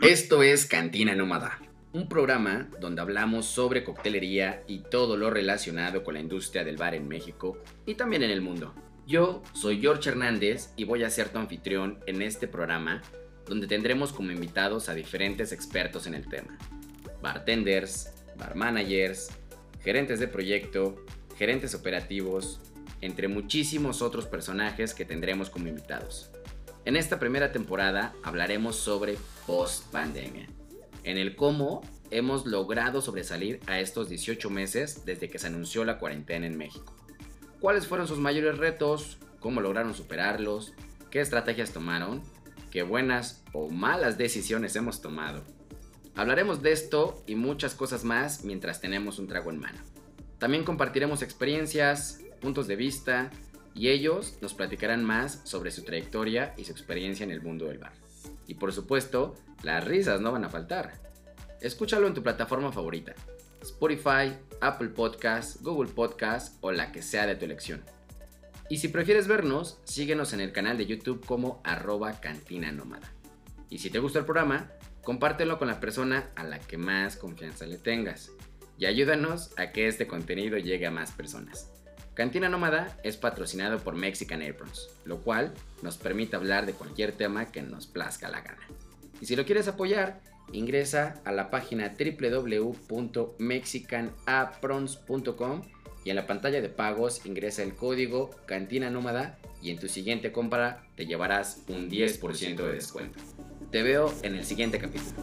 Esto es Cantina Nómada, un programa donde hablamos sobre coctelería y todo lo relacionado con la industria del bar en México y también en el mundo. Yo soy George Hernández y voy a ser tu anfitrión en este programa donde tendremos como invitados a diferentes expertos en el tema. Bartenders, bar managers, gerentes de proyecto, gerentes operativos, entre muchísimos otros personajes que tendremos como invitados. En esta primera temporada hablaremos sobre post-pandemia, en el cómo hemos logrado sobresalir a estos 18 meses desde que se anunció la cuarentena en México. ¿Cuáles fueron sus mayores retos? ¿Cómo lograron superarlos? ¿Qué estrategias tomaron? ¿Qué buenas o malas decisiones hemos tomado? Hablaremos de esto y muchas cosas más mientras tenemos un trago en mano. También compartiremos experiencias, puntos de vista y ellos nos platicarán más sobre su trayectoria y su experiencia en el mundo del bar. Y por supuesto, las risas no van a faltar. Escúchalo en tu plataforma favorita, Spotify, Apple Podcasts, Google Podcasts o la que sea de tu elección. Y si prefieres vernos, síguenos en el canal de YouTube como arroba cantina nómada. Y si te gusta el programa, compártelo con la persona a la que más confianza le tengas. Y ayúdanos a que este contenido llegue a más personas. Cantina Nómada es patrocinado por Mexican Aprons, lo cual nos permite hablar de cualquier tema que nos plazca la gana. Y si lo quieres apoyar, ingresa a la página www.mexicanaprons.com y en la pantalla de pagos ingresa el código Cantina Nómada y en tu siguiente compra te llevarás un 10% de descuento. Te veo en el siguiente capítulo.